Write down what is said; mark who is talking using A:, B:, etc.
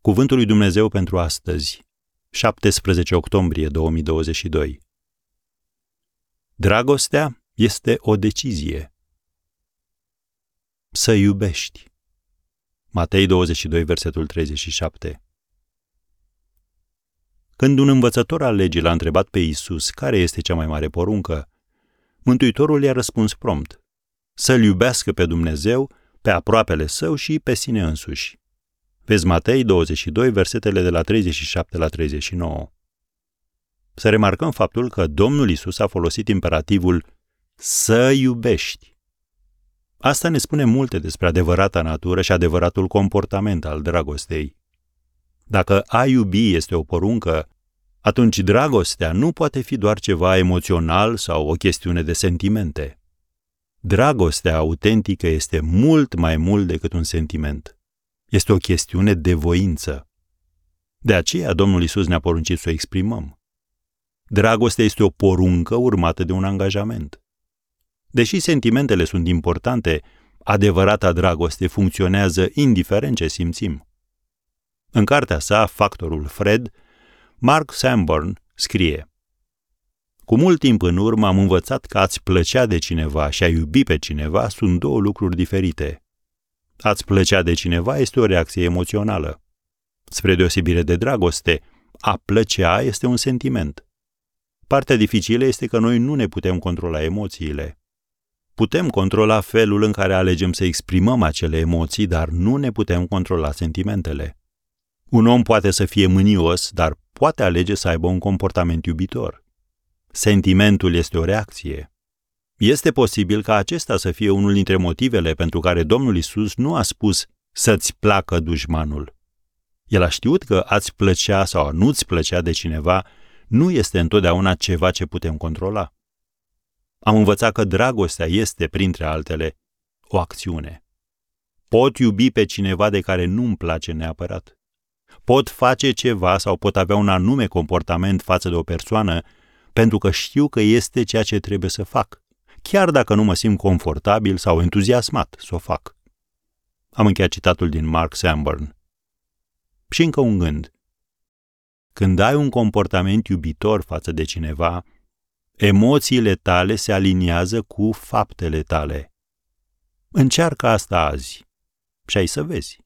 A: Cuvântul lui Dumnezeu pentru astăzi, 17 octombrie 2022. Dragostea este o decizie. Să iubești. Matei 22, versetul 37. Când un învățător al legii l-a întrebat pe Isus care este cea mai mare poruncă, Mântuitorul i-a răspuns prompt. Să-L iubească pe Dumnezeu, pe aproapele său și pe sine însuși. Vezi Matei 22, versetele de la 37 la 39. Să remarcăm faptul că Domnul Isus a folosit imperativul să iubești. Asta ne spune multe despre adevărata natură și adevăratul comportament al dragostei. Dacă a iubi este o poruncă, atunci dragostea nu poate fi doar ceva emoțional sau o chestiune de sentimente. Dragostea autentică este mult mai mult decât un sentiment. Este o chestiune de voință. De aceea Domnul Isus ne-a poruncit să o exprimăm. Dragostea este o poruncă urmată de un angajament. Deși sentimentele sunt importante, adevărata dragoste funcționează indiferent ce simțim. În cartea sa, Factorul Fred, Mark Sanborn scrie Cu mult timp în urmă am învățat că ați plăcea de cineva și a iubi pe cineva sunt două lucruri diferite. Ați plăcea de cineva este o reacție emoțională. Spre deosebire de dragoste, a plăcea este un sentiment. Partea dificilă este că noi nu ne putem controla emoțiile. Putem controla felul în care alegem să exprimăm acele emoții, dar nu ne putem controla sentimentele. Un om poate să fie mânios, dar poate alege să aibă un comportament iubitor. Sentimentul este o reacție. Este posibil ca acesta să fie unul dintre motivele pentru care Domnul Isus nu a spus să-ți placă dușmanul. El a știut că ați plăcea sau a nu-ți plăcea de cineva nu este întotdeauna ceva ce putem controla. Am învățat că dragostea este, printre altele, o acțiune. Pot iubi pe cineva de care nu-mi place neapărat. Pot face ceva sau pot avea un anume comportament față de o persoană pentru că știu că este ceea ce trebuie să fac, chiar dacă nu mă simt confortabil sau entuziasmat să o fac. Am încheiat citatul din Mark Sanborn. Și încă un gând. Când ai un comportament iubitor față de cineva, emoțiile tale se aliniază cu faptele tale. Încearcă asta azi și ai să vezi.